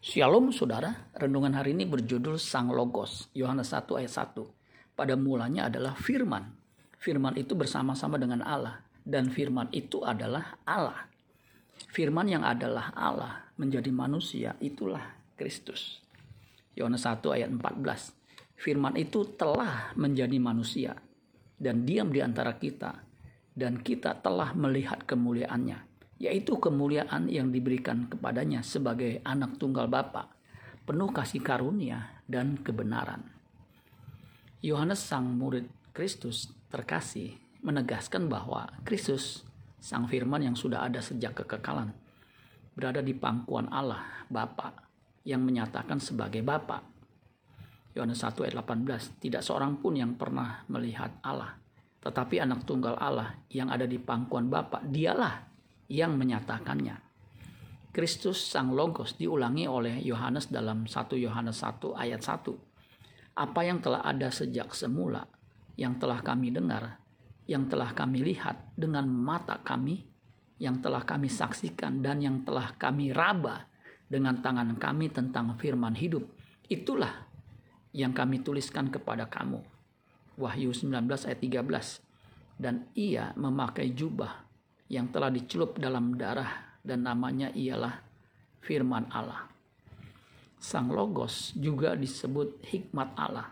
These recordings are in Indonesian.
Shalom saudara, renungan hari ini berjudul Sang Logos, Yohanes 1 ayat 1. Pada mulanya adalah firman. Firman itu bersama-sama dengan Allah dan firman itu adalah Allah. Firman yang adalah Allah menjadi manusia itulah Kristus. Yohanes 1 ayat 14. Firman itu telah menjadi manusia dan diam di antara kita dan kita telah melihat kemuliaannya yaitu kemuliaan yang diberikan kepadanya sebagai anak tunggal Bapa, penuh kasih karunia dan kebenaran. Yohanes sang murid Kristus terkasih menegaskan bahwa Kristus sang firman yang sudah ada sejak kekekalan berada di pangkuan Allah Bapa yang menyatakan sebagai Bapa. Yohanes 1 ayat 18, tidak seorang pun yang pernah melihat Allah, tetapi anak tunggal Allah yang ada di pangkuan Bapa, dialah yang menyatakannya. Kristus Sang Logos diulangi oleh Yohanes dalam 1 Yohanes 1 ayat 1. Apa yang telah ada sejak semula, yang telah kami dengar, yang telah kami lihat dengan mata kami, yang telah kami saksikan dan yang telah kami raba dengan tangan kami tentang firman hidup, itulah yang kami tuliskan kepada kamu. Wahyu 19 ayat 13. Dan ia memakai jubah yang telah dicelup dalam darah dan namanya ialah firman Allah. Sang Logos juga disebut hikmat Allah.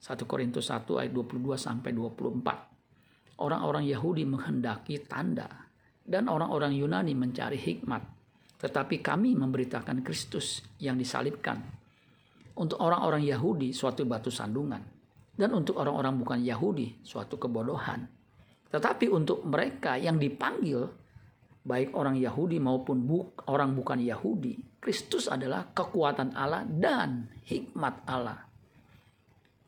1 Korintus 1 ayat 22 sampai 24. Orang-orang Yahudi menghendaki tanda dan orang-orang Yunani mencari hikmat. Tetapi kami memberitakan Kristus yang disalibkan. Untuk orang-orang Yahudi suatu batu sandungan dan untuk orang-orang bukan Yahudi suatu kebodohan tetapi untuk mereka yang dipanggil, baik orang Yahudi maupun buk, orang bukan Yahudi, Kristus adalah kekuatan Allah dan hikmat Allah.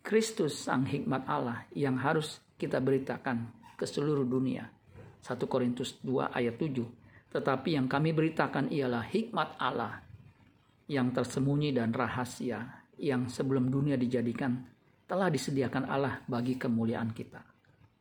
Kristus sang hikmat Allah yang harus kita beritakan ke seluruh dunia. 1 Korintus 2 ayat 7. Tetapi yang kami beritakan ialah hikmat Allah yang tersembunyi dan rahasia yang sebelum dunia dijadikan telah disediakan Allah bagi kemuliaan kita.